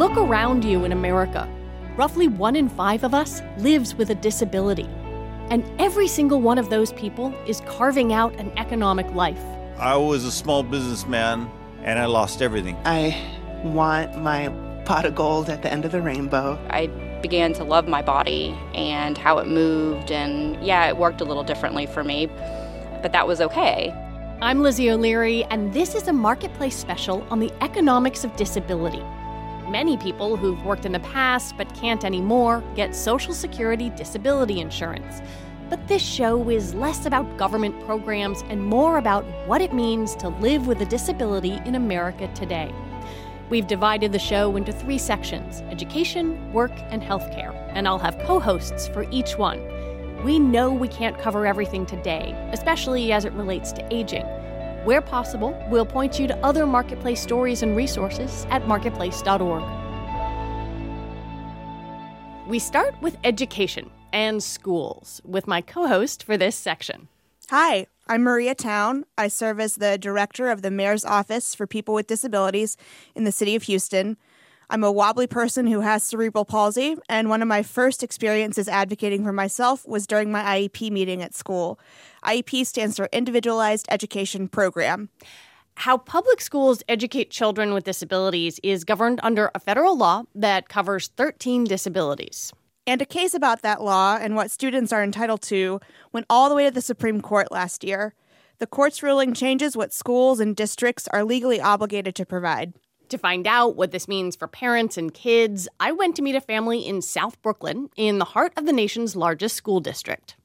Look around you in America. Roughly one in five of us lives with a disability. And every single one of those people is carving out an economic life. I was a small businessman and I lost everything. I want my pot of gold at the end of the rainbow. I began to love my body and how it moved, and yeah, it worked a little differently for me, but that was okay. I'm Lizzie O'Leary, and this is a Marketplace special on the economics of disability. Many people who've worked in the past but can't anymore get Social Security disability insurance. But this show is less about government programs and more about what it means to live with a disability in America today. We've divided the show into three sections education, work, and healthcare, and I'll have co hosts for each one. We know we can't cover everything today, especially as it relates to aging. Where possible, we'll point you to other Marketplace stories and resources at marketplace.org. We start with education and schools with my co host for this section. Hi, I'm Maria Town. I serve as the director of the Mayor's Office for People with Disabilities in the City of Houston. I'm a wobbly person who has cerebral palsy, and one of my first experiences advocating for myself was during my IEP meeting at school. IEP stands for Individualized Education Program. How public schools educate children with disabilities is governed under a federal law that covers 13 disabilities. And a case about that law and what students are entitled to went all the way to the Supreme Court last year. The court's ruling changes what schools and districts are legally obligated to provide. To find out what this means for parents and kids, I went to meet a family in South Brooklyn, in the heart of the nation's largest school district.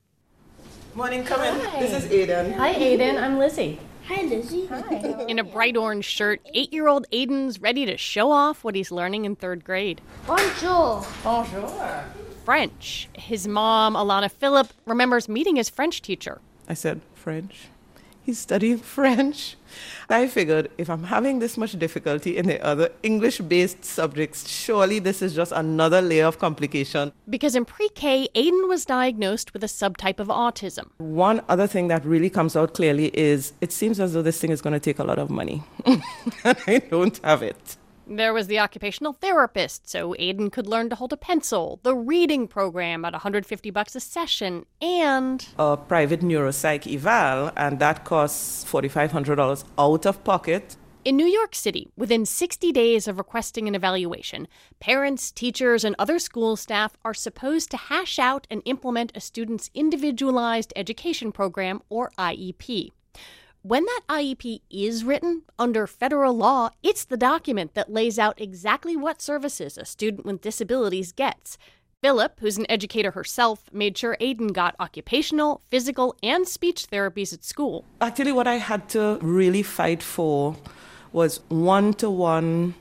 Morning, come in. This is Aiden. Hi, Aiden. I'm Lizzie. Hi, Lizzie. Hi. In a bright orange shirt, eight year old Aiden's ready to show off what he's learning in third grade Bonjour. Bonjour. French. His mom, Alana Phillip, remembers meeting his French teacher. I said, French? He's studying French. I figured if I'm having this much difficulty in the other English based subjects, surely this is just another layer of complication. Because in pre K, Aiden was diagnosed with a subtype of autism. One other thing that really comes out clearly is it seems as though this thing is going to take a lot of money. and I don't have it. There was the occupational therapist, so Aiden could learn to hold a pencil, the reading program at 150 bucks a session, and a private neuropsych eval, and that costs $4,500 out of pocket. In New York City, within 60 days of requesting an evaluation, parents, teachers, and other school staff are supposed to hash out and implement a student's individualized education program, or IEP. When that IEP is written under federal law, it's the document that lays out exactly what services a student with disabilities gets. Philip, who's an educator herself, made sure Aiden got occupational, physical, and speech therapies at school. Actually, what I had to really fight for was one to one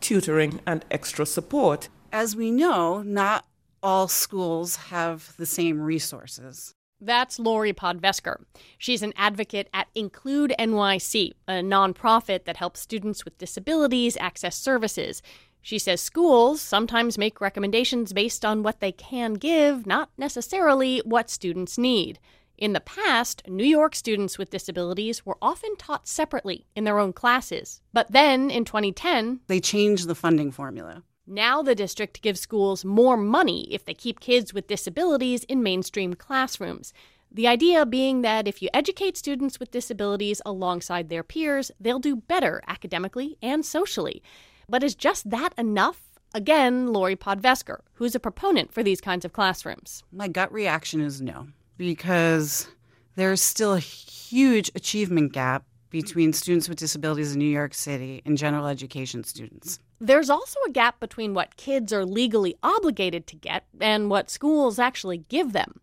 tutoring and extra support. As we know, not all schools have the same resources. That's Lori Podvesker. She's an advocate at Include NYC, a nonprofit that helps students with disabilities access services. She says schools sometimes make recommendations based on what they can give, not necessarily what students need. In the past, New York students with disabilities were often taught separately in their own classes. But then in 2010, they changed the funding formula. Now the district gives schools more money if they keep kids with disabilities in mainstream classrooms. The idea being that if you educate students with disabilities alongside their peers, they'll do better academically and socially. But is just that enough? Again, Lori Podvesker, who's a proponent for these kinds of classrooms. My gut reaction is no, because there's still a huge achievement gap between students with disabilities in New York City and general education students. There's also a gap between what kids are legally obligated to get and what schools actually give them.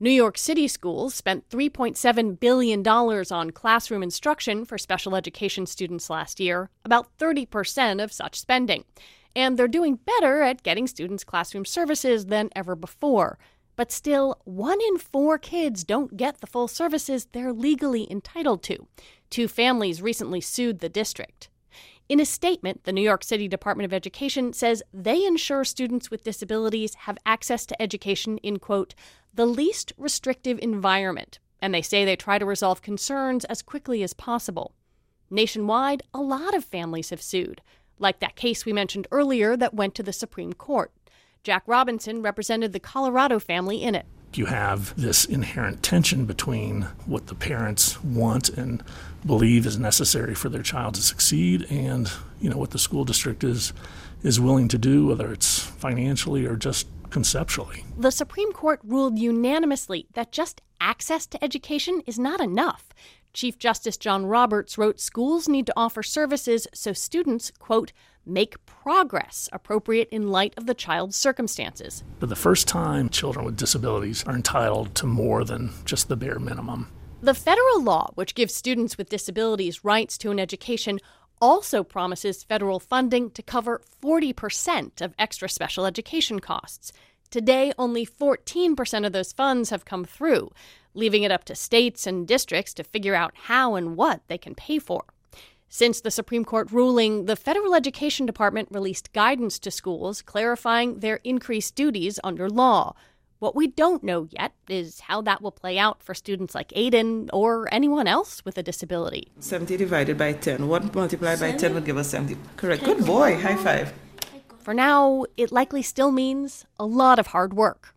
New York City schools spent $3.7 billion on classroom instruction for special education students last year, about 30% of such spending. And they're doing better at getting students classroom services than ever before. But still, one in four kids don't get the full services they're legally entitled to. Two families recently sued the district. In a statement, the New York City Department of Education says they ensure students with disabilities have access to education in, quote, the least restrictive environment, and they say they try to resolve concerns as quickly as possible. Nationwide, a lot of families have sued. like that case we mentioned earlier that went to the Supreme Court. Jack Robinson represented the Colorado family in it. You have this inherent tension between what the parents want and believe is necessary for their child to succeed and, you know, what the school district is is willing to do, whether it's financially or just conceptually. The Supreme Court ruled unanimously that just access to education is not enough. Chief Justice John Roberts wrote schools need to offer services so students, quote, make progress appropriate in light of the child's circumstances. For the first time, children with disabilities are entitled to more than just the bare minimum. The federal law, which gives students with disabilities rights to an education, also promises federal funding to cover 40% of extra special education costs. Today, only 14% of those funds have come through, leaving it up to states and districts to figure out how and what they can pay for. Since the Supreme Court ruling, the Federal Education Department released guidance to schools clarifying their increased duties under law. What we don't know yet is how that will play out for students like Aiden or anyone else with a disability. 70 divided by 10. What multiplied by 10 would give us 70? Correct. Good boy. High five. For now, it likely still means a lot of hard work.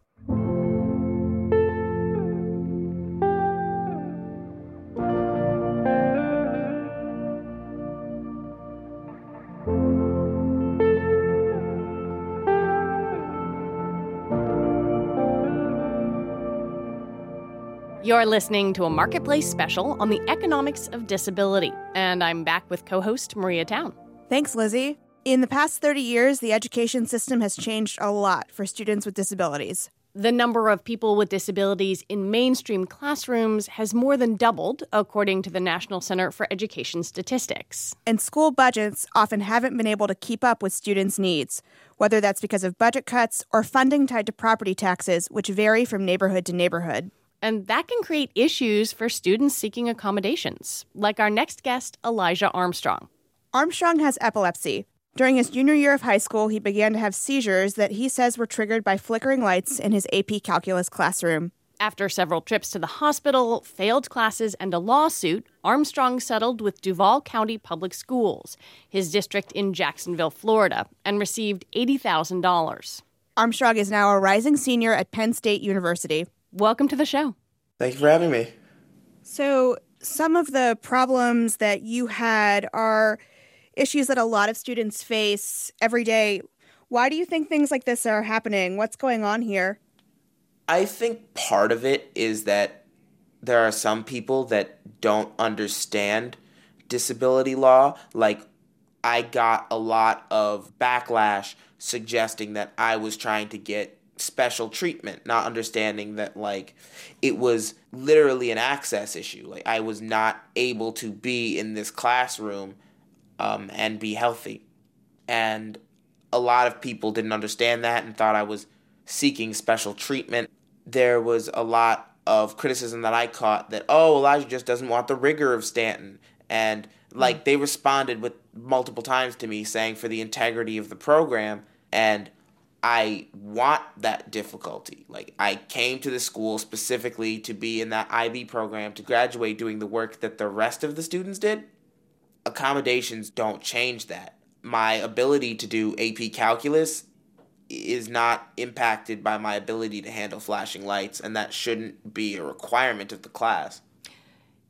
You're listening to a Marketplace special on the economics of disability, and I'm back with co host Maria Town. Thanks, Lizzie. In the past 30 years, the education system has changed a lot for students with disabilities. The number of people with disabilities in mainstream classrooms has more than doubled, according to the National Center for Education Statistics. And school budgets often haven't been able to keep up with students' needs, whether that's because of budget cuts or funding tied to property taxes, which vary from neighborhood to neighborhood. And that can create issues for students seeking accommodations, like our next guest, Elijah Armstrong. Armstrong has epilepsy. During his junior year of high school, he began to have seizures that he says were triggered by flickering lights in his AP calculus classroom. After several trips to the hospital, failed classes, and a lawsuit, Armstrong settled with Duval County Public Schools, his district in Jacksonville, Florida, and received $80,000. Armstrong is now a rising senior at Penn State University. Welcome to the show. Thank you for having me. So, some of the problems that you had are issues that a lot of students face every day. Why do you think things like this are happening? What's going on here? I think part of it is that there are some people that don't understand disability law. Like, I got a lot of backlash suggesting that I was trying to get special treatment, not understanding that like it was literally an access issue. Like I was not able to be in this classroom um, and be healthy, and a lot of people didn't understand that and thought I was seeking special treatment. There was a lot of criticism that I caught that oh Elijah just doesn't want the rigor of Stanton and like they responded with multiple times to me saying for the integrity of the program and I want that difficulty. Like I came to the school specifically to be in that IB program to graduate doing the work that the rest of the students did. Accommodations don't change that. My ability to do AP calculus is not impacted by my ability to handle flashing lights and that shouldn't be a requirement of the class.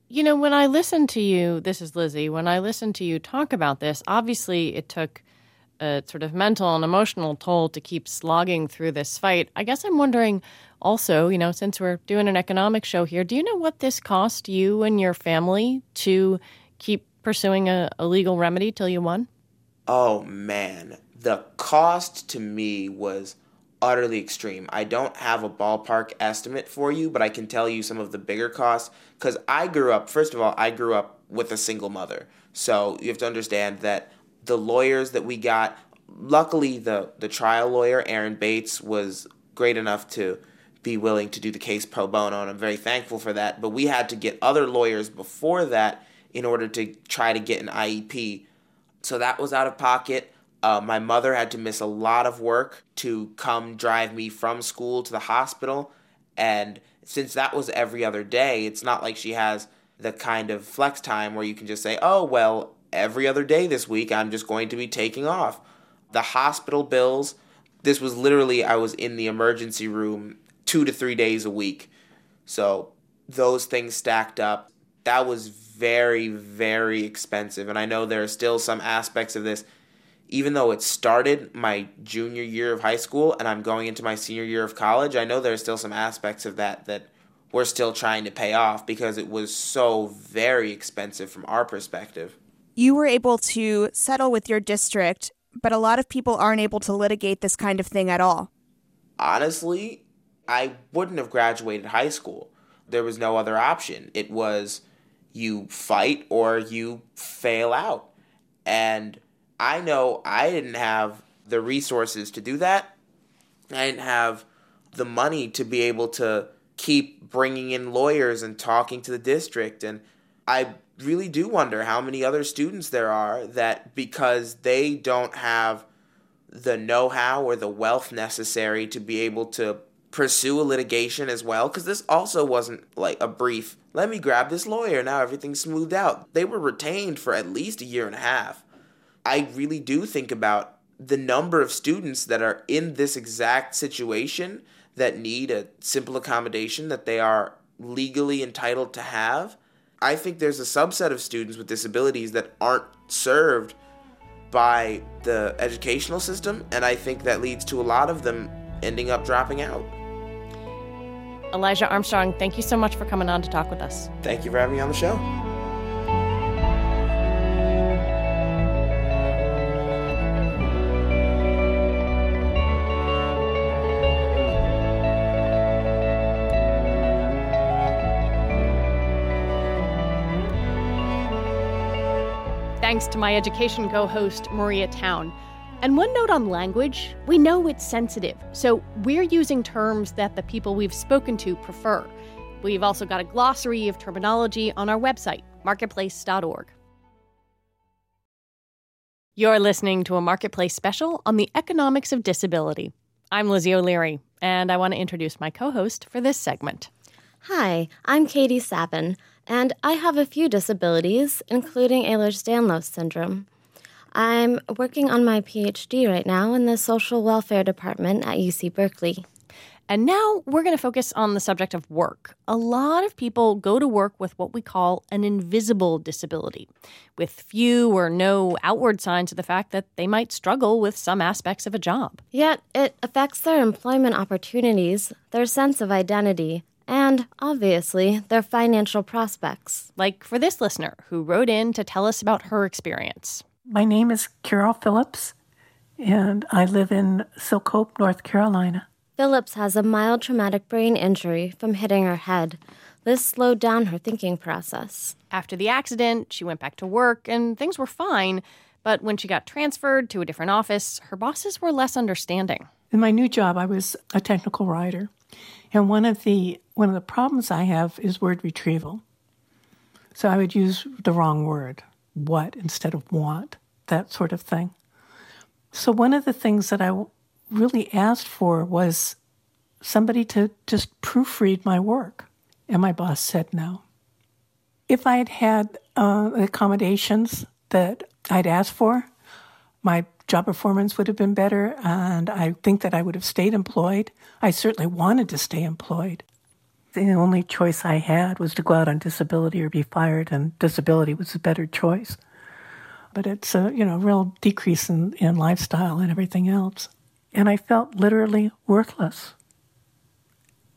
You know, when I listen to you, this is Lizzie, when I listen to you talk about this, obviously it took a sort of mental and emotional toll to keep slogging through this fight. I guess I'm wondering also, you know, since we're doing an economic show here, do you know what this cost you and your family to keep pursuing a, a legal remedy till you won? Oh man, the cost to me was utterly extreme. I don't have a ballpark estimate for you, but I can tell you some of the bigger costs because I grew up, first of all, I grew up with a single mother. So you have to understand that the lawyers that we got, luckily the the trial lawyer Aaron Bates was great enough to be willing to do the case pro bono, and I'm very thankful for that. But we had to get other lawyers before that in order to try to get an IEP. So that was out of pocket. Uh, my mother had to miss a lot of work to come drive me from school to the hospital. And since that was every other day, it's not like she has the kind of flex time where you can just say, oh, well, every other day this week I'm just going to be taking off. The hospital bills, this was literally, I was in the emergency room two to three days a week. So those things stacked up. That was very, very expensive. And I know there are still some aspects of this, even though it started my junior year of high school and I'm going into my senior year of college, I know there are still some aspects of that that we're still trying to pay off because it was so very expensive from our perspective. You were able to settle with your district, but a lot of people aren't able to litigate this kind of thing at all. Honestly, I wouldn't have graduated high school. There was no other option. It was you fight or you fail out. And I know I didn't have the resources to do that. I didn't have the money to be able to keep bringing in lawyers and talking to the district. And I really do wonder how many other students there are that because they don't have the know how or the wealth necessary to be able to pursue a litigation as well. Because this also wasn't like a brief, let me grab this lawyer, now everything's smoothed out. They were retained for at least a year and a half. I really do think about the number of students that are in this exact situation that need a simple accommodation that they are legally entitled to have. I think there's a subset of students with disabilities that aren't served by the educational system, and I think that leads to a lot of them ending up dropping out. Elijah Armstrong, thank you so much for coming on to talk with us. Thank you for having me on the show. Thanks to my Education co host, Maria Town. And one note on language we know it's sensitive, so we're using terms that the people we've spoken to prefer. We've also got a glossary of terminology on our website, marketplace.org. You're listening to a Marketplace special on the economics of disability. I'm Lizzie O'Leary, and I want to introduce my co host for this segment. Hi, I'm Katie Sabin, and I have a few disabilities, including Ehlers Danlos syndrome. I'm working on my PhD right now in the Social Welfare Department at UC Berkeley. And now we're going to focus on the subject of work. A lot of people go to work with what we call an invisible disability, with few or no outward signs of the fact that they might struggle with some aspects of a job. Yet it affects their employment opportunities, their sense of identity, and, obviously, their financial prospects. Like for this listener who wrote in to tell us about her experience. My name is Carol Phillips, and I live in Silk Hope, North Carolina. Phillips has a mild traumatic brain injury from hitting her head. This slowed down her thinking process. After the accident, she went back to work and things were fine. But when she got transferred to a different office, her bosses were less understanding. In my new job, I was a technical writer. And one of the one of the problems I have is word retrieval. So I would use the wrong word, what instead of want, that sort of thing. So one of the things that I really asked for was somebody to just proofread my work. And my boss said no. If I had had uh, accommodations that I'd asked for, my job performance would have been better, and I think that I would have stayed employed. I certainly wanted to stay employed. The only choice I had was to go out on disability or be fired, and disability was a better choice. But it's a you know real decrease in, in lifestyle and everything else. And I felt literally worthless.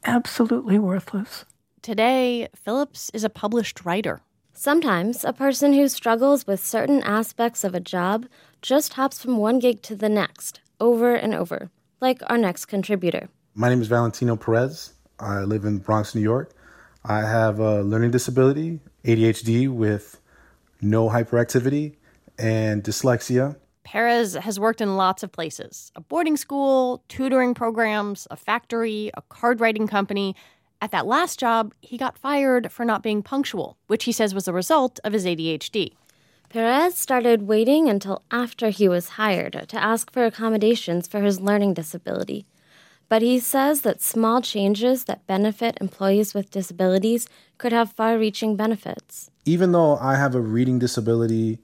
Absolutely worthless. Today, Phillips is a published writer. Sometimes a person who struggles with certain aspects of a job just hops from one gig to the next, over and over, like our next contributor. My name is Valentino Perez. I live in Bronx, New York. I have a learning disability, ADHD with no hyperactivity, and dyslexia. Perez has worked in lots of places a boarding school, tutoring programs, a factory, a card writing company. At that last job, he got fired for not being punctual, which he says was a result of his ADHD. Perez started waiting until after he was hired to ask for accommodations for his learning disability. But he says that small changes that benefit employees with disabilities could have far reaching benefits. Even though I have a reading disability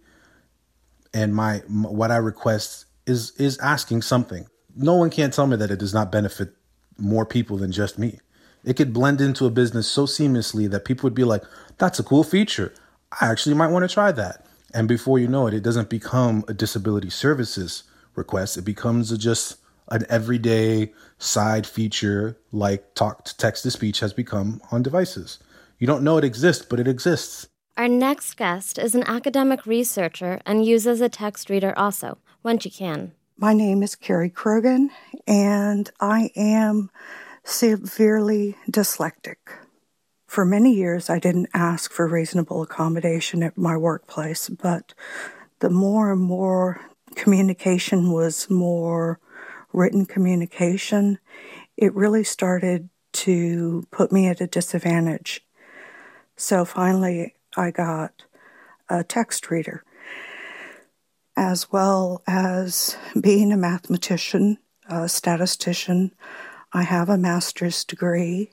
and my, my what I request is is asking something. No one can tell me that it does not benefit more people than just me. It could blend into a business so seamlessly that people would be like, "That's a cool feature. I actually might want to try that." And before you know it, it doesn't become a disability services request. It becomes a just an everyday side feature like talk to text to speech has become on devices. You don't know it exists, but it exists. Our next guest is an academic researcher and uses a text reader also, when she can. My name is Carrie Krogan, and I am severely dyslexic. For many years, I didn't ask for reasonable accommodation at my workplace, but the more and more communication was more written communication, it really started to put me at a disadvantage. So finally, I got a text reader, as well as being a mathematician, a statistician. I have a master's degree,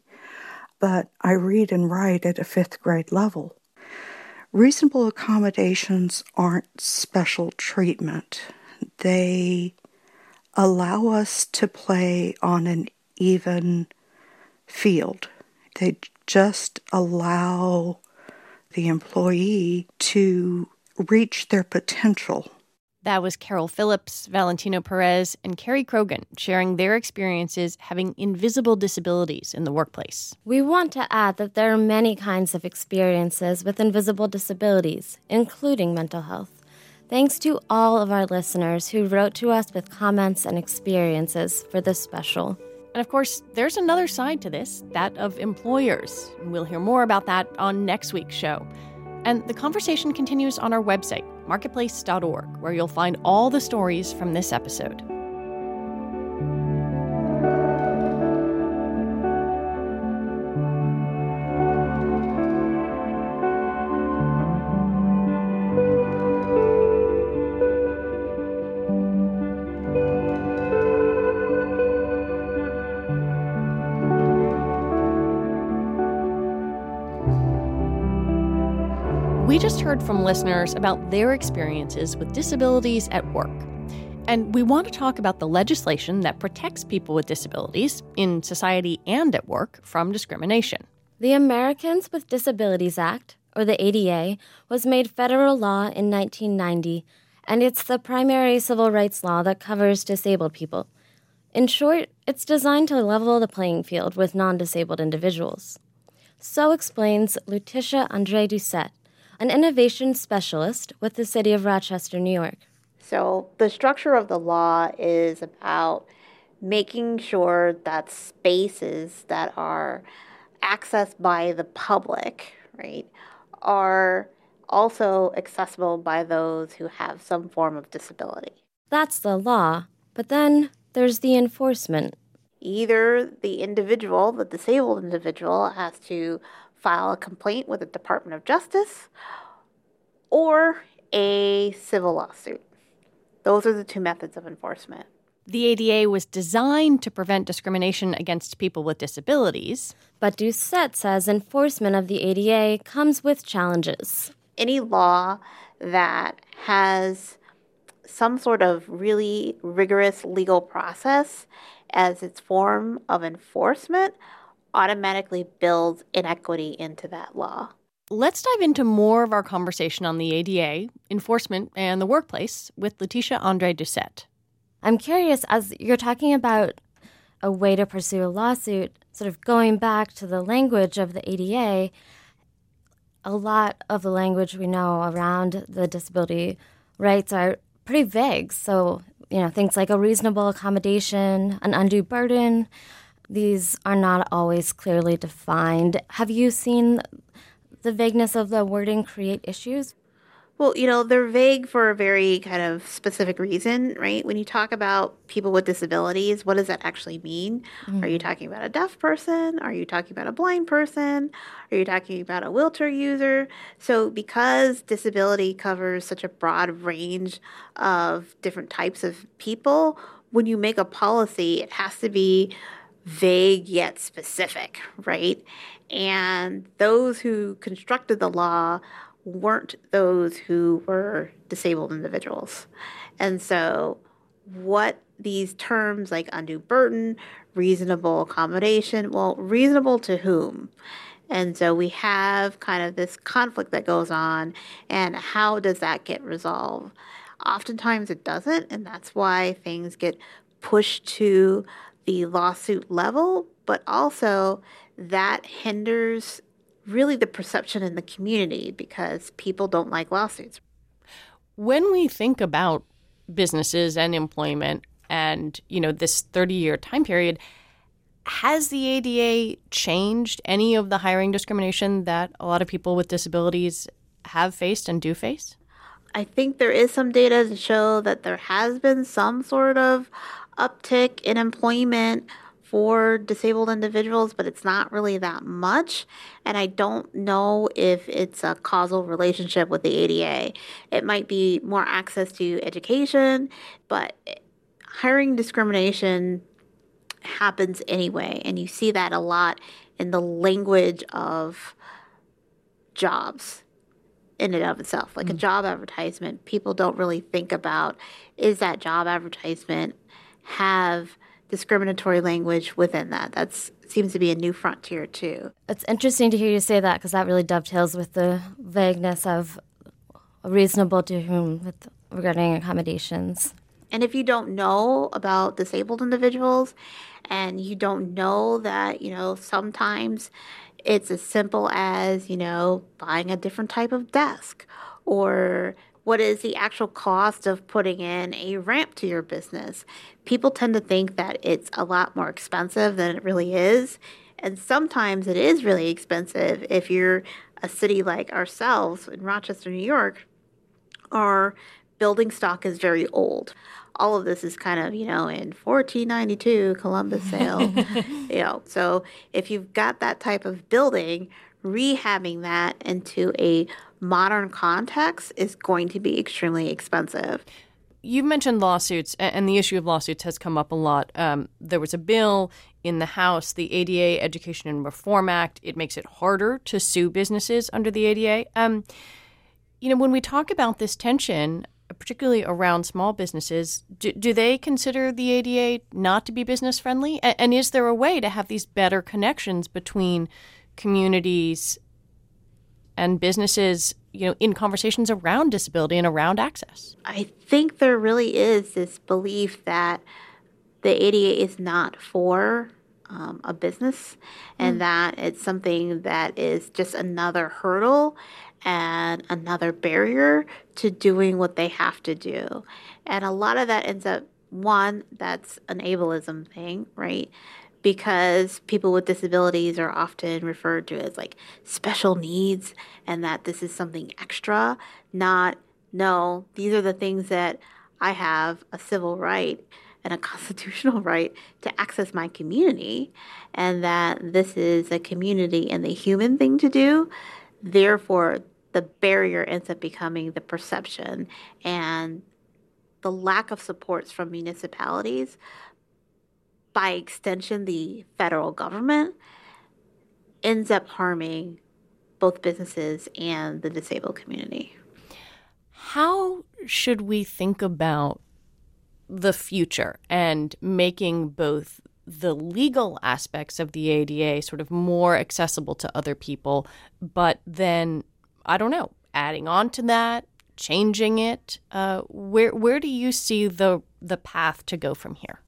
but I read and write at a fifth grade level. Reasonable accommodations aren't special treatment. They allow us to play on an even field. They just allow the employee to reach their potential. That was Carol Phillips, Valentino Perez, and Carrie Krogan sharing their experiences having invisible disabilities in the workplace. We want to add that there are many kinds of experiences with invisible disabilities, including mental health. Thanks to all of our listeners who wrote to us with comments and experiences for this special. And of course, there's another side to this that of employers. We'll hear more about that on next week's show. And the conversation continues on our website, marketplace.org, where you'll find all the stories from this episode. From listeners about their experiences with disabilities at work. And we want to talk about the legislation that protects people with disabilities in society and at work from discrimination. The Americans with Disabilities Act, or the ADA, was made federal law in 1990, and it's the primary civil rights law that covers disabled people. In short, it's designed to level the playing field with non disabled individuals. So explains Letitia Andre Doucette, an innovation specialist with the City of Rochester, New York. So, the structure of the law is about making sure that spaces that are accessed by the public, right, are also accessible by those who have some form of disability. That's the law, but then there's the enforcement. Either the individual, the disabled individual, has to file a complaint with the Department of Justice or a civil lawsuit. Those are the two methods of enforcement. The ADA was designed to prevent discrimination against people with disabilities. But Doucette says enforcement of the ADA comes with challenges. Any law that has some sort of really rigorous legal process as its form of enforcement automatically builds inequity into that law. Let's dive into more of our conversation on the ADA, enforcement, and the workplace with Letitia Andre Doucette. I'm curious, as you're talking about a way to pursue a lawsuit, sort of going back to the language of the ADA, a lot of the language we know around the disability rights are pretty vague. So, you know, things like a reasonable accommodation, an undue burden, these are not always clearly defined. Have you seen the vagueness of the wording create issues? Well, you know, they're vague for a very kind of specific reason, right? When you talk about people with disabilities, what does that actually mean? Mm-hmm. Are you talking about a deaf person? Are you talking about a blind person? Are you talking about a wheelchair user? So, because disability covers such a broad range of different types of people, when you make a policy, it has to be vague yet specific, right? And those who constructed the law weren't those who were disabled individuals. And so, what these terms like undue burden, reasonable accommodation, well, reasonable to whom? And so we have kind of this conflict that goes on, and how does that get resolved? Oftentimes it doesn't, and that's why things get pushed to the lawsuit level, but also that hinders really the perception in the community because people don't like lawsuits. When we think about businesses and employment and, you know, this 30-year time period, has the ADA changed any of the hiring discrimination that a lot of people with disabilities have faced and do face? I think there is some data to show that there has been some sort of uptick in employment for disabled individuals, but it's not really that much. And I don't know if it's a causal relationship with the ADA. It might be more access to education, but hiring discrimination happens anyway. And you see that a lot in the language of jobs in and of itself. Like mm. a job advertisement, people don't really think about is that job advertisement have discriminatory language within that. That seems to be a new frontier too. It's interesting to hear you say that because that really dovetails with the vagueness of reasonable to whom with regarding accommodations. And if you don't know about disabled individuals and you don't know that, you know, sometimes it's as simple as, you know, buying a different type of desk or what is the actual cost of putting in a ramp to your business. People tend to think that it's a lot more expensive than it really is. And sometimes it is really expensive if you're a city like ourselves in Rochester, New York. Our building stock is very old all of this is kind of, you know, in 1492 Columbus sale. you know, so if you've got that type of building, rehabbing that into a modern context is going to be extremely expensive. You've mentioned lawsuits, and the issue of lawsuits has come up a lot. Um, there was a bill in the House, the ADA Education and Reform Act. It makes it harder to sue businesses under the ADA. Um, you know, when we talk about this tension, particularly around small businesses, do, do they consider the ADA not to be business friendly? And, and is there a way to have these better connections between communities and businesses, you know, in conversations around disability and around access? I think there really is this belief that the ADA is not for um, a business and mm. that it's something that is just another hurdle and another barrier to doing what they have to do. And a lot of that ends up one, that's an ableism thing, right? Because people with disabilities are often referred to as like special needs and that this is something extra, not, no, these are the things that I have a civil right and a constitutional right to access my community, and that this is a community and the human thing to do. Therefore, the barrier ends up becoming the perception and the lack of supports from municipalities, by extension, the federal government, ends up harming both businesses and the disabled community. How should we think about the future and making both the legal aspects of the ADA sort of more accessible to other people, but then, I don't know, adding on to that, changing it. Uh, where where do you see the the path to go from here?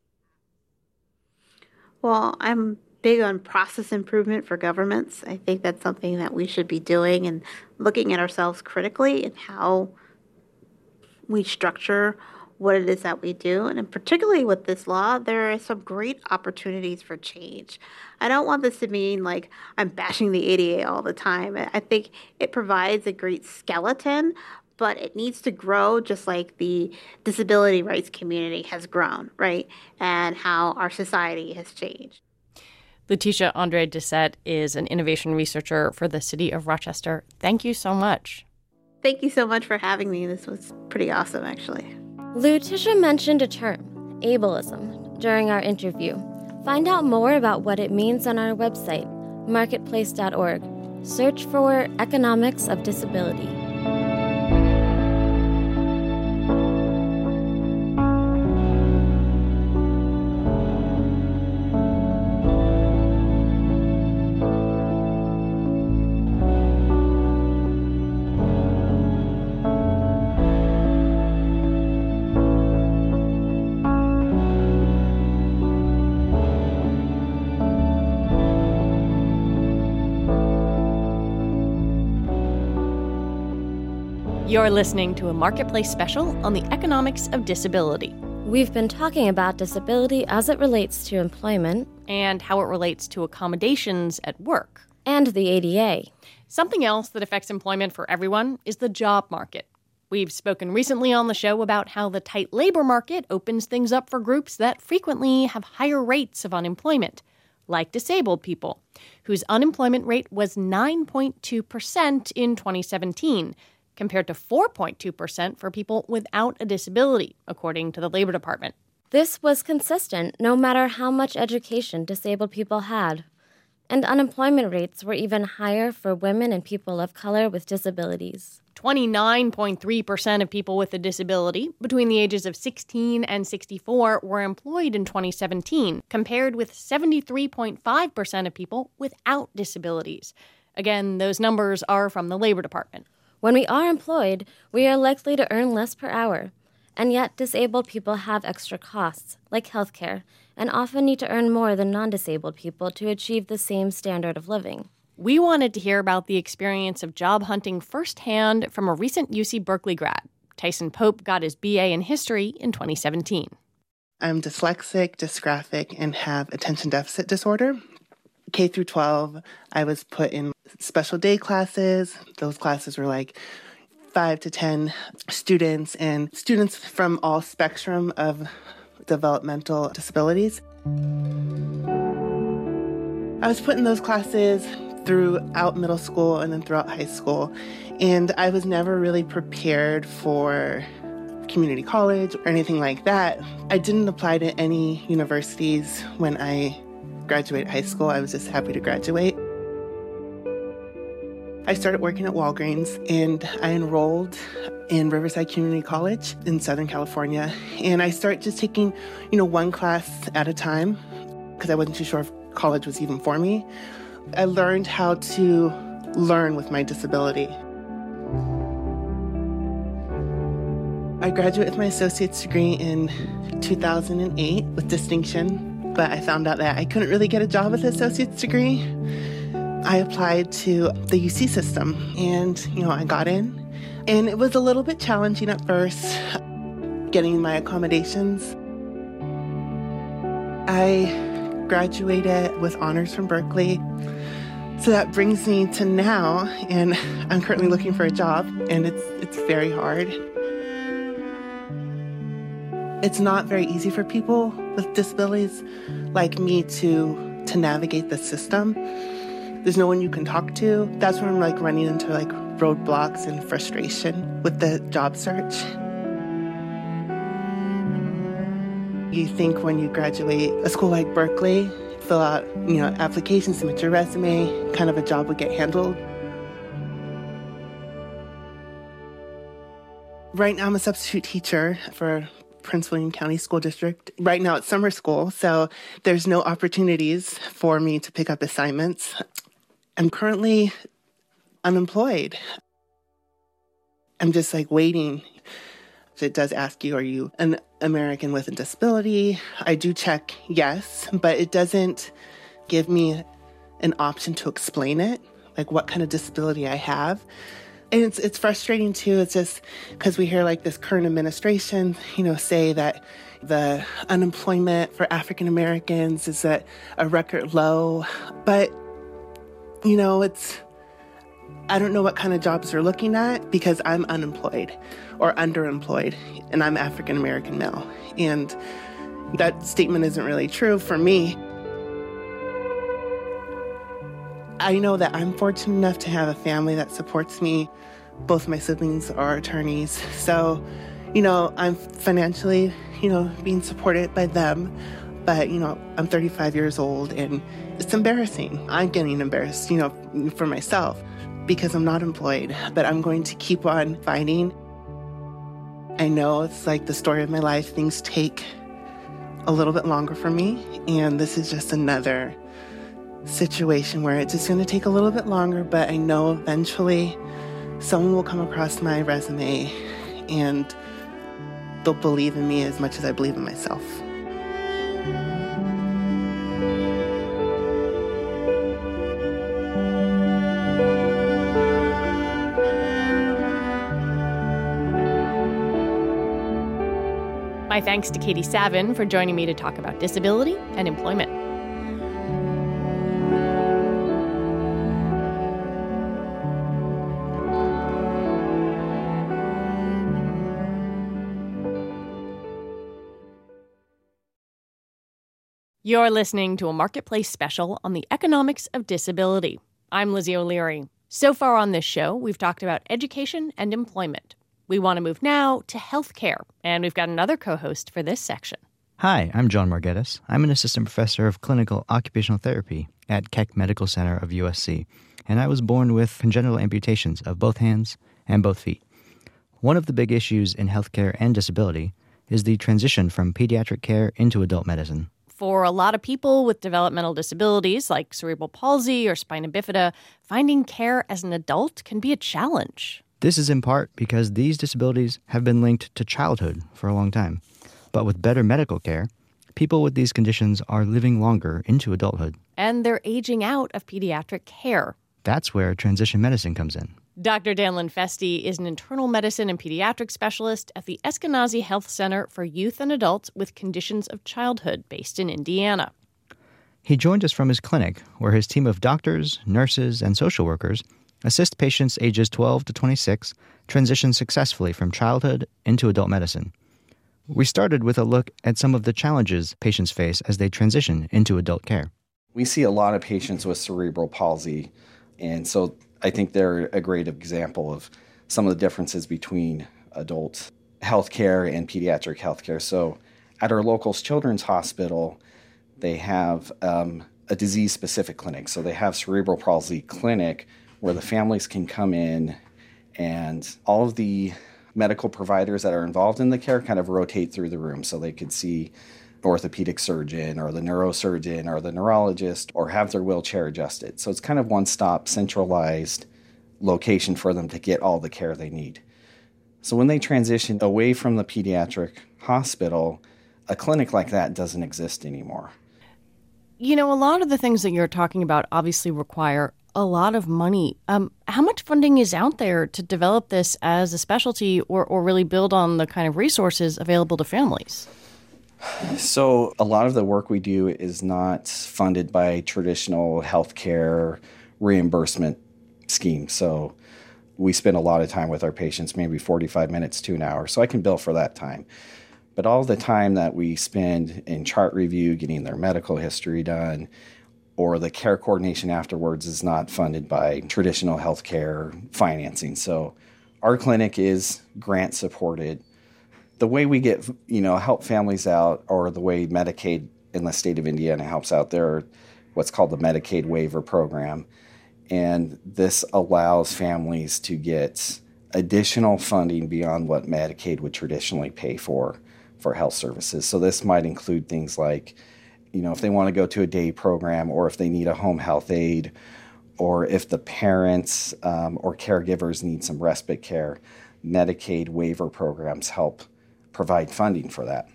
Well, I'm big on process improvement for governments. I think that's something that we should be doing and looking at ourselves critically and how we structure what it is that we do. And particularly with this law, there are some great opportunities for change. I don't want this to mean like I'm bashing the ADA all the time. I think it provides a great skeleton, but it needs to grow just like the disability rights community has grown, right? And how our society has changed. Letitia Andre Doucette is an innovation researcher for the city of Rochester. Thank you so much. Thank you so much for having me. This was pretty awesome, actually. Letitia mentioned a term, ableism, during our interview. Find out more about what it means on our website, marketplace.org. Search for Economics of Disability. You're listening to a Marketplace special on the economics of disability. We've been talking about disability as it relates to employment and how it relates to accommodations at work and the ADA. Something else that affects employment for everyone is the job market. We've spoken recently on the show about how the tight labor market opens things up for groups that frequently have higher rates of unemployment, like disabled people, whose unemployment rate was 9.2% in 2017, compared to 4.2% for people without a disability, according to the Labor Department. This was consistent no matter how much education disabled people had. And unemployment rates were even higher for women and people of color with disabilities. 29.3% of people with a disability between the ages of 16 and 64 were employed in 2017, compared with 73.5% of people without disabilities. Again, those numbers are from the Labor Department. When we are employed, we are likely to earn less per hour. And yet, disabled people have extra costs, like healthcare, and often need to earn more than non disabled people to achieve the same standard of living. We wanted to hear about the experience of job hunting firsthand from a recent UC Berkeley grad. Tyson Pope got his BA in history in 2017. I'm dyslexic, dysgraphic, and have attention deficit disorder. K through 12, I was put in special day classes. Those classes were like five to 10 students and students from all spectrum of developmental disabilities. I was put in those classes throughout middle school and then throughout high school, and I was never really prepared for community college or anything like that. I didn't apply to any universities when I graduated high school. I was just happy to graduate. I started working at Walgreens and I enrolled in Riverside Community College in Southern California. And I started just taking, you know, one class at a time because I wasn't too sure if college was even for me. I learned how to learn with my disability. I graduated with my associate's degree in 2008 with distinction, but I found out that I couldn't really get a job with an associate's degree. I applied to the UC system and, you know, I got in. And it was a little bit challenging at first getting my accommodations. I graduated with honors from Berkeley. So that brings me to now, and I'm currently looking for a job, and it's it's very hard. It's not very easy for people with disabilities like me to to navigate the system. There's no one you can talk to. That's when I'm like running into like roadblocks and frustration with the job search. You think when you graduate a school like Berkeley, fill out, you know, applications, submit your resume, kind of a job would get handled. Right now I'm a substitute teacher for Prince William County School District. Right now it's summer school, so there's no opportunities for me to pick up assignments. I'm currently unemployed. I'm just like waiting. It does ask you, are you an American with a disability? I do check yes, but it doesn't give me an option to explain it, like what kind of disability I have. And it's it's frustrating too. It's just because we hear like this current administration, you know, say that the unemployment for African Americans is at a record low, but you know, it's, I don't know what kind of jobs they're looking at because I'm unemployed or underemployed and I'm African American male. And that statement isn't really true for me. I know that I'm fortunate enough to have a family that supports me. Both my siblings are attorneys. So, you know, I'm financially, you know, being supported by them. But, you know, I'm 35 years old and it's embarrassing. I'm getting embarrassed, you know, for myself because I'm not employed, but I'm going to keep on fighting. I know it's like the story of my life. Things take a little bit longer for me, and this is just another situation where it's just going to take a little bit longer, but I know eventually someone will come across my resume and they'll believe in me as much as I believe in myself. My thanks to Katie Savin for joining me to talk about disability and employment. You're listening to a Marketplace special on the economics of disability. I'm Lizzie O'Leary. So far on this show, we've talked about education and employment. We want to move now to healthcare, and we've got another co host for this section. Hi, I'm John Margetis. I'm an assistant professor of clinical occupational therapy at Keck Medical Center of USC, and I was born with congenital amputations of both hands and both feet. One of the big issues in healthcare and disability is the transition from pediatric care into adult medicine. For a lot of people with developmental disabilities like cerebral palsy or spina bifida, finding care as an adult can be a challenge. This is in part because these disabilities have been linked to childhood for a long time. But with better medical care, people with these conditions are living longer into adulthood. And they're aging out of pediatric care. That's where transition medicine comes in. Dr. Dan Linfesti is an internal medicine and pediatric specialist at the Eskenazi Health Center for Youth and Adults with Conditions of Childhood based in Indiana. He joined us from his clinic, where his team of doctors, nurses, and social workers assist patients ages 12 to 26 transition successfully from childhood into adult medicine. We started with a look at some of the challenges patients face as they transition into adult care. We see a lot of patients with cerebral palsy, and so I think they're a great example of some of the differences between adult healthcare and pediatric healthcare. So, at our local children's hospital, they have um, a disease specific clinic. So, they have cerebral palsy clinic where the families can come in and all of the medical providers that are involved in the care kind of rotate through the room so they could see orthopedic surgeon or the neurosurgeon or the neurologist or have their wheelchair adjusted. So it's kind of one stop, centralized location for them to get all the care they need. So when they transition away from the pediatric hospital, a clinic like that doesn't exist anymore. You know, a lot of the things that you're talking about obviously require a lot of money. Um, how much funding is out there to develop this as a specialty or, or really build on the kind of resources available to families? So, a lot of the work we do is not funded by traditional healthcare reimbursement schemes. So, we spend a lot of time with our patients, maybe 45 minutes to an hour. So, I can bill for that time. But all the time that we spend in chart review, getting their medical history done, or the care coordination afterwards is not funded by traditional healthcare financing. So, our clinic is grant supported the way we get you know help families out or the way medicaid in the state of indiana helps out there what's called the medicaid waiver program. And this allows families to get additional funding beyond what medicaid would traditionally pay for for health services. So this might include things like you know if they want to go to a day program or if they need a home health aide or if the parents um, or caregivers need some respite care medicaid waiver programs help provide funding for that.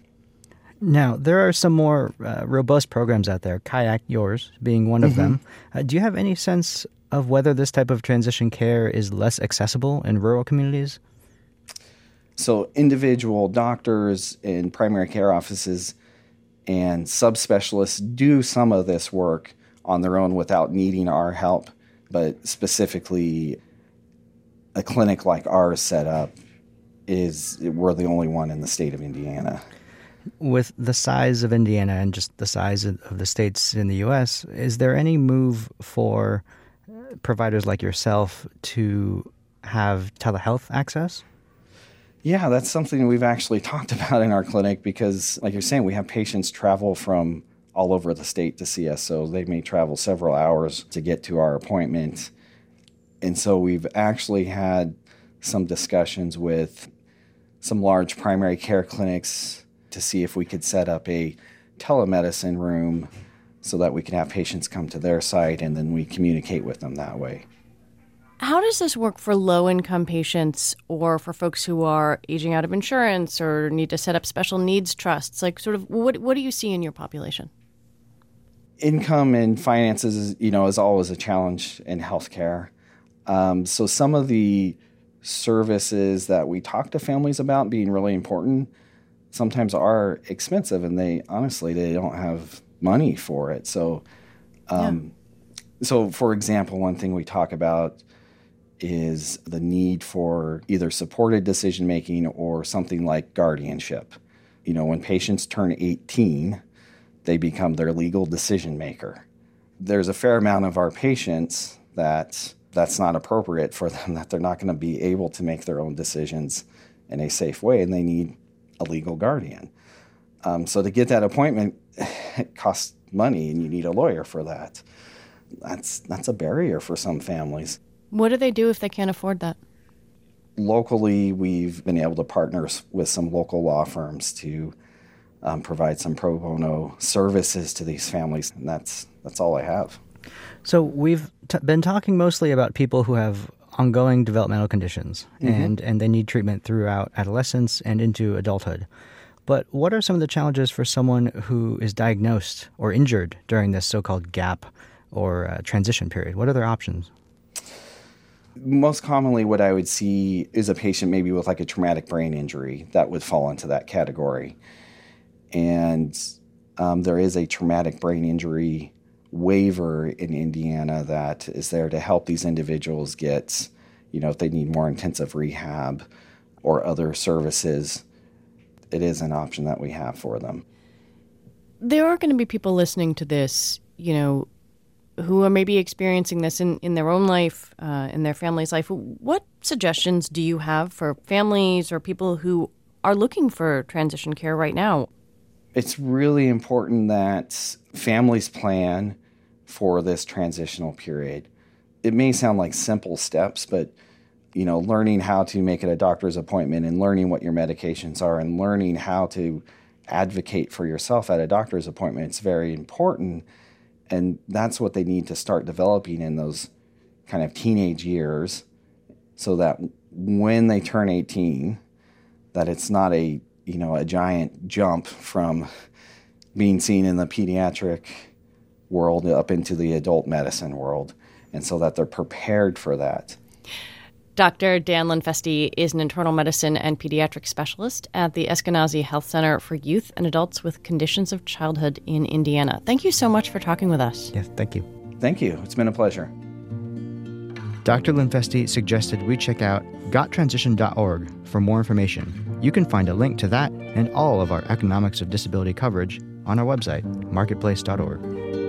Now, there are some more uh, robust programs out there, Kayak Yours being one of mm-hmm. them. Uh, do you have any sense of whether this type of transition care is less accessible in rural communities? So, individual doctors in primary care offices and subspecialists do some of this work on their own without needing our help, but specifically, a clinic like ours set up is we're the only one in the state of Indiana. With the size of Indiana and just the size of the states in the U.S., is there any move for uh, providers like yourself to have telehealth access? Yeah, that's something we've actually talked about in our clinic because, like you're saying, we have patients travel from all over the state to see us. So they may travel several hours to get to our appointment. And so we've actually had some discussions with some large primary care clinics to see if we could set up a telemedicine room so that we can have patients come to their site and then we communicate with them that way. How does this work for low income patients or for folks who are aging out of insurance or need to set up special needs trusts? Like, sort of, what, what do you see in your population? Income and finances, you know, is always a challenge in healthcare. Um, so some of the services that we talk to families about being really important. sometimes are expensive and they honestly they don't have money for it. So um, so for example, one thing we talk about is the need for either supported decision making or something like guardianship. You know, when patients turn 18, they become their legal decision maker. There's a fair amount of our patients that that's not appropriate for them, that they're not going to be able to make their own decisions in a safe way, and they need a legal guardian. Um, so to get that appointment, it costs money, and you need a lawyer for that. That's that's a barrier for some families. What do they do if they can't afford that? Locally, we've been able to partner with some local law firms to um, provide some pro bono services to these families, and that's that's all I have. So we've t- been talking mostly about people who have ongoing developmental conditions Mhm. and and they need treatment throughout adolescence and into adulthood. But what are some of the challenges for someone who is diagnosed or injured during this so-called gap or uh, transition period? What are their options? Most commonly, what I would see is a patient maybe with like a traumatic brain injury that would fall into that category. And um, there is a traumatic brain injury waiver in Indiana that is there to help these individuals get, you know, if they need more intensive rehab or other services, it is an option that we have for them. There are going to be people listening to this, you know, who are maybe experiencing this in, in their own life, uh, in their family's life. What suggestions do you have for families or people who are looking for transition care right now? it's really important that families plan for this transitional period. It may sound like simple steps, but you know, learning how to make it a doctor's appointment and learning what your medications are and learning how to advocate for yourself at a doctor's appointment is very important. And that's what they need to start developing in those kind of teenage years so that when they turn 18 that it's not a you know a giant jump from being seen in the pediatric world up into the adult medicine world and so that they're prepared for that Dr. Dan Linfesti is an internal medicine and pediatric specialist at the Eskenazi Health Center for Youth and Adults with Conditions of Childhood in Indiana. Thank you so much for talking with us. Yes, thank you. thank you it's been a pleasure Dr. Linfesti suggested we check out gottransition.org for more information. You can find a link to that and all of our economics of disability coverage on our website, marketplace.org.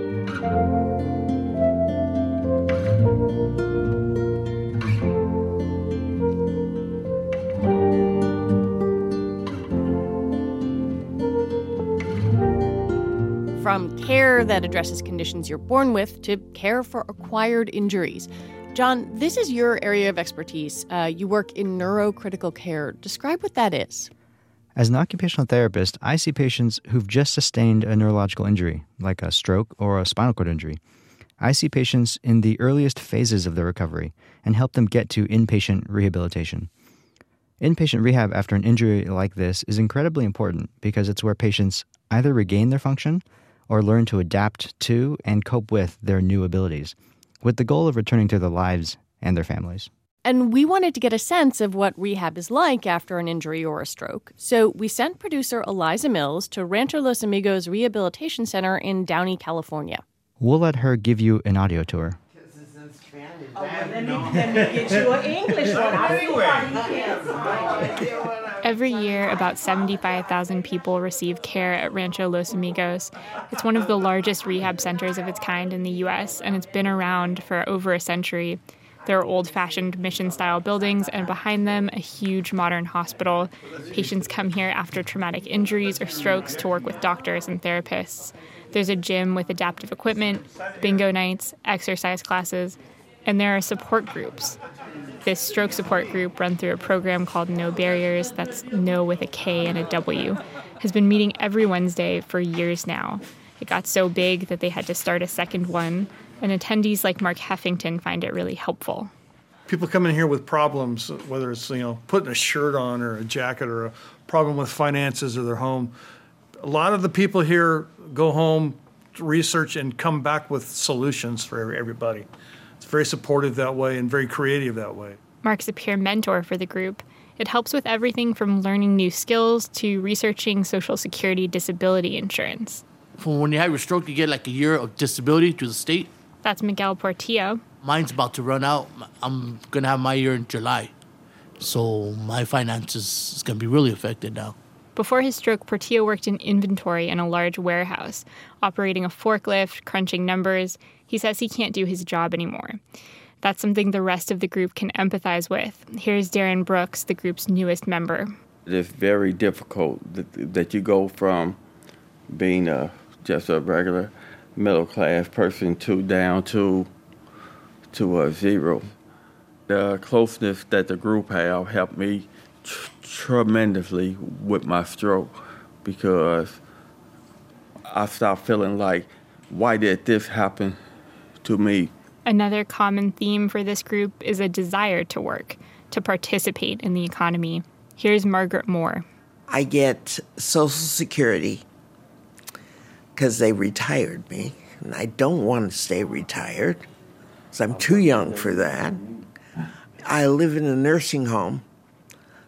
From care that addresses conditions you're born with to care for acquired injuries. John, this is your area of expertise. Uh, you work in neurocritical care. Describe what that is. As an occupational therapist, I see patients who've just sustained a neurological injury, like a stroke or a spinal cord injury. I see patients in the earliest phases of their recovery and help them get to inpatient rehabilitation. Inpatient rehab after an injury like this is incredibly important because it's where patients either regain their function or learn to adapt to and cope with their new abilities, with the goal of returning to their lives and their families. And we wanted to get a sense of what rehab is like after an injury or a stroke. So we sent producer Eliza Mills to Rancho Los Amigos Rehabilitation Center in Downey, California. We'll let her give you an audio tour. Every year, about 75,000 people receive care at Rancho Los Amigos. It's one of the largest rehab centers of its kind in the U.S., and it's been around for over a century. There are old fashioned mission style buildings, and behind them, a huge modern hospital. Patients come here after traumatic injuries or strokes to work with doctors and therapists. There's a gym with adaptive equipment, bingo nights, exercise classes, and there are support groups. This stroke support group, run through a program called Know Barriers, that's No with a K and a W, has been meeting every Wednesday for years now. It got so big that they had to start a second one, and attendees like Mark Heffington find it really helpful. People come in here with problems, whether it's you know putting a shirt on or a jacket or a problem with finances or their home. A lot of the people here go home, research, and come back with solutions for everybody. It's very supportive that way and very creative that way. Mark's a peer mentor for the group, It helps with everything from learning new skills to researching Social Security disability insurance. When you have your stroke, you get like a year of disability through the state. That's Miguel Portillo. Mine's about to run out. I'm going to have my year in July. So my finances is going to be really affected now. Before his stroke, Portillo worked in inventory in a large warehouse, operating a forklift, crunching numbers. He says he can't do his job anymore. That's something the rest of the group can empathize with. Here's Darren Brooks, the group's newest member. It's very difficult that, that you go from being a, just a regular middle class person to down to to a zero. The closeness that the group have helped me tr- tremendously with my stroke because I stopped feeling like, why did this happen to me? Another common theme for this group is a desire to work, to participate in the economy. Here's Margaret Moore. I get Social Security because they retired me, and I don't want to stay retired because I'm too young for that. I live in a nursing home,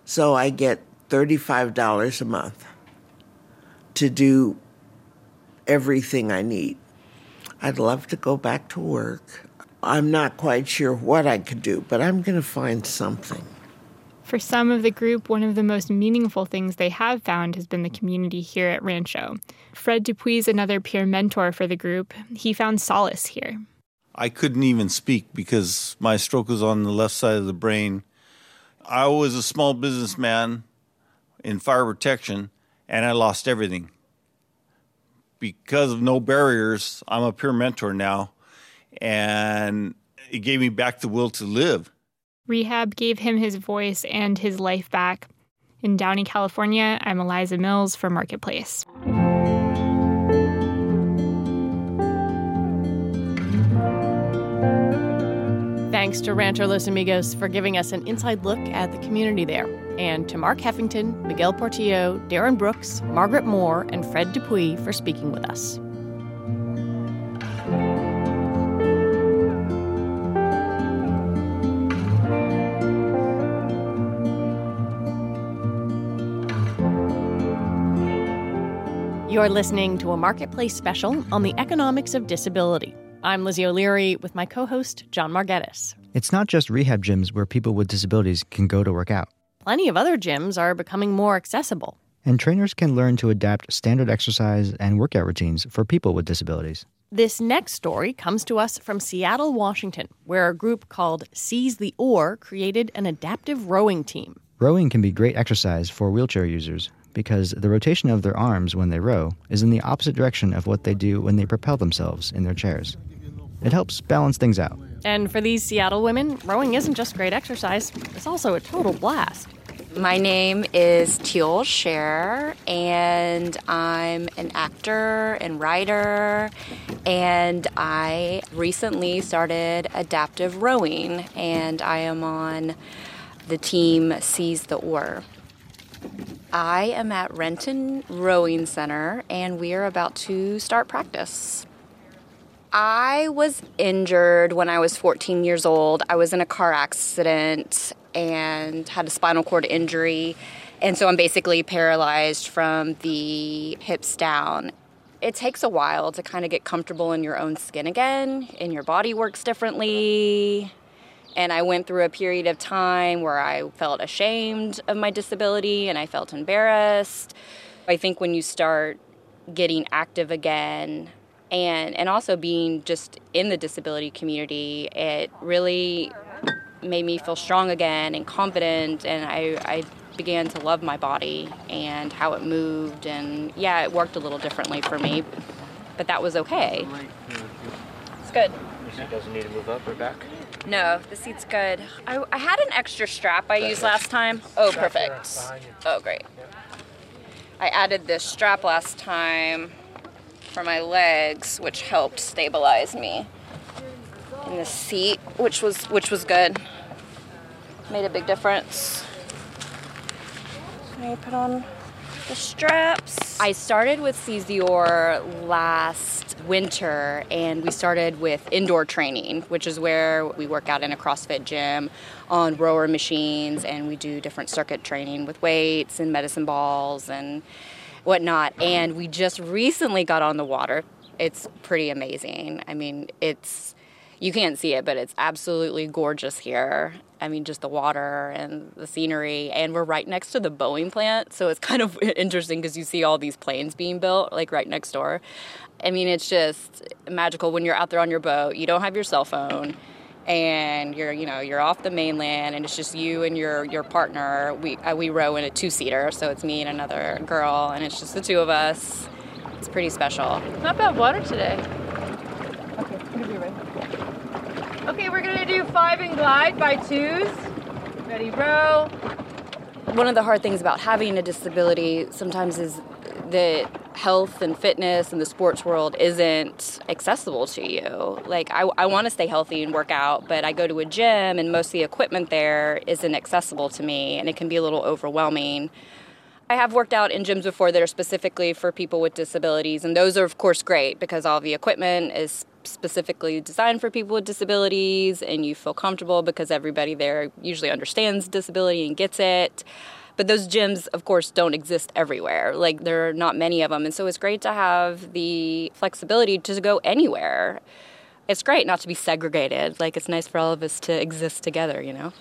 so I get $35 a month to do everything I need. I'd love to go back to work. I'm not quite sure what I could do, but I'm going to find something. For some of the group, one of the most meaningful things they have found has been the community here at Rancho. Fred Dupuis another peer mentor for the group. He found solace here. I couldn't even speak because my stroke was on the left side of the brain. I was a small businessman in fire protection and I lost everything. Because of Know Barriers, I'm a peer mentor now and it gave me back the will to live. Rehab gave him his voice and his life back. In Downey, California, I'm Eliza Mills for Marketplace. Thanks to Rancho Los Amigos for giving us an inside look at the community there, and to Mark Heffington, Miguel Portillo, Darren Brooks, Margaret Moore, and Fred Dupuy for speaking with us. You're listening to a Marketplace special on the economics of disability. I'm Lizzie O'Leary with my co host, John Margetis. It's not just rehab gyms where people with disabilities can go to work out. Plenty of other gyms are becoming more accessible. And trainers can learn to adapt standard exercise and workout routines for people with disabilities. This next story comes to us from Seattle, Washington, where a group called Seize the Oar created an adaptive rowing team. Rowing can be great exercise for wheelchair users because the rotation of their arms when they row is in the opposite direction of what they do when they propel themselves in their chairs. It helps balance things out. And for these Seattle women, rowing isn't just great exercise, it's also a total blast. My name is Teal Sherer, and I'm an actor and writer. And I recently started adaptive rowing, and I am on the team Seize the Oar. I am at Renton Rowing Center, and we are about to start practice. I was injured when I was 14 years old. I was in a car accident and had a spinal cord injury. And so I'm basically paralyzed from the hips down. It takes a while to kind of get comfortable in your own skin again, and your body works differently. And I went through a period of time where I felt ashamed of my disability and I felt embarrassed. I think when you start getting active again, and and also being just in the disability community it really made me feel strong again and confident and I, I began to love my body and how it moved and yeah it worked a little differently for me but that was okay it's good seat doesn't need to move up or back. No the seat's good i, I had an extra strap i used last time oh perfect oh great i added this strap last time for my legs, which helped stabilize me. in the seat, which was which was good, made a big difference. Let me put on the straps. I started with Seize the Oar last winter, and we started with indoor training, which is where we work out in a CrossFit gym on rower machines, and we do different circuit training with weights and medicine balls and whatnot. And we just recently got on the water. It's pretty amazing. I mean, it's you can't see it, but it's absolutely gorgeous here. I mean, just the water and the scenery. And we're right next to the Boeing plant. So it's kind of interesting because you see all these planes being built, like right next door. I mean, it's just magical when you're out there on your boat. You don't have your cell phone and you're you know you're off the mainland and it's just you and your your partner we uh, we row in a two-seater so it's me and another girl and it's just the two of us it's pretty special not bad water today Okay, we're gonna do five and glide by twos. Ready, row. One of the hard things about having a disability sometimes is that health and fitness and the sports world isn't accessible to you. Like, I, I want to stay healthy and work out, but I go to a gym and most of the equipment there isn't accessible to me, and it can be a little overwhelming. I have worked out in gyms before that are specifically for people with disabilities, and those are, of course, great because all the equipment is specifically designed for people with disabilities, and you feel comfortable because everybody there usually understands disability and gets it. But those gyms, of course, don't exist everywhere. Like, there are not many of them. And so it's great to have the flexibility to go anywhere. It's great not to be segregated. Like, it's nice for all of us to exist together, you know?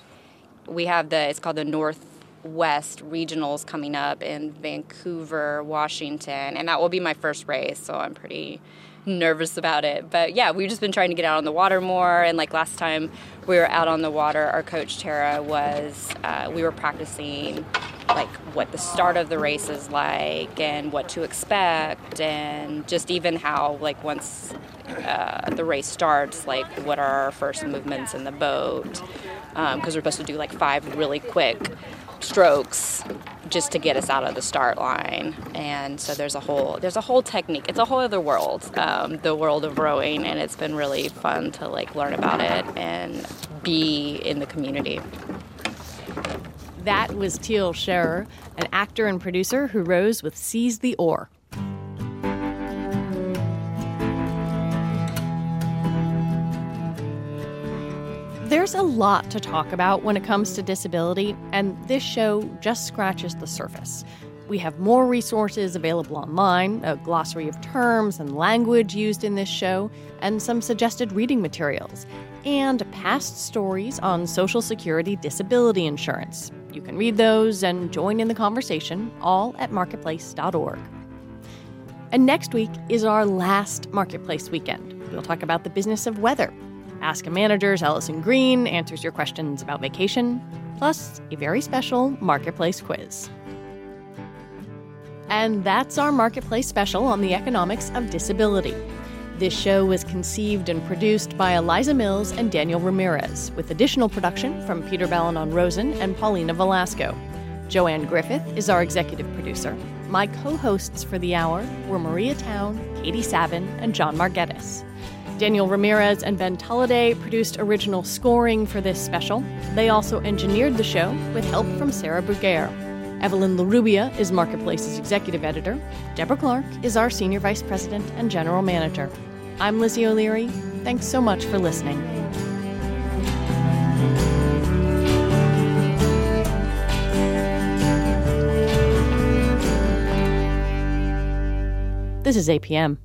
We have the, it's called the North West regionals coming up in Vancouver, Washington, and that will be my first race, so I'm pretty nervous about it. But yeah, we've just been trying to get out on the water more. And like last time we were out on the water, our coach Tara was, uh, we were practicing like what the start of the race is like and what to expect and just even how like once uh, the race starts like what are our first movements in the boat because um, we're supposed to do like five really quick strokes just to get us out of the start line. And so there's a whole there's a whole technique. It's a whole other world, um, the world of rowing, and it's been really fun to like learn about it and be in the community. That was Teal Sherer, an actor and producer who rows with Seize the Oar. There's a lot to talk about when it comes to disability, and this show just scratches the surface. We have more resources available online, a glossary of terms and language used in this show, and some suggested reading materials, and past stories on Social Security disability insurance. You can read those and join in the conversation, all at marketplace.org. And next week is our last Marketplace weekend. We'll talk about the business of weather Ask a Manager's Alison Green answers your questions about vacation, plus a very special Marketplace quiz. And that's our Marketplace special on the economics of disability. This show was conceived and produced by Eliza Mills and Daniel Ramirez, with additional production from Peter Balonon Rosen and Paulina Velasco. Joanne Griffith is our executive producer. My co hosts for the hour were Maria Town, Katie Savin, and John Margetis. Daniel Ramirez and Ben Tolliday produced original scoring for this special. They also engineered the show with help from Sarah Bruguiere. Evelyn Larrubia is Marketplace's executive editor. Deborah Clark is our senior vice president and general manager. I'm Lizzie O'Leary. Thanks so much for listening. This is APM.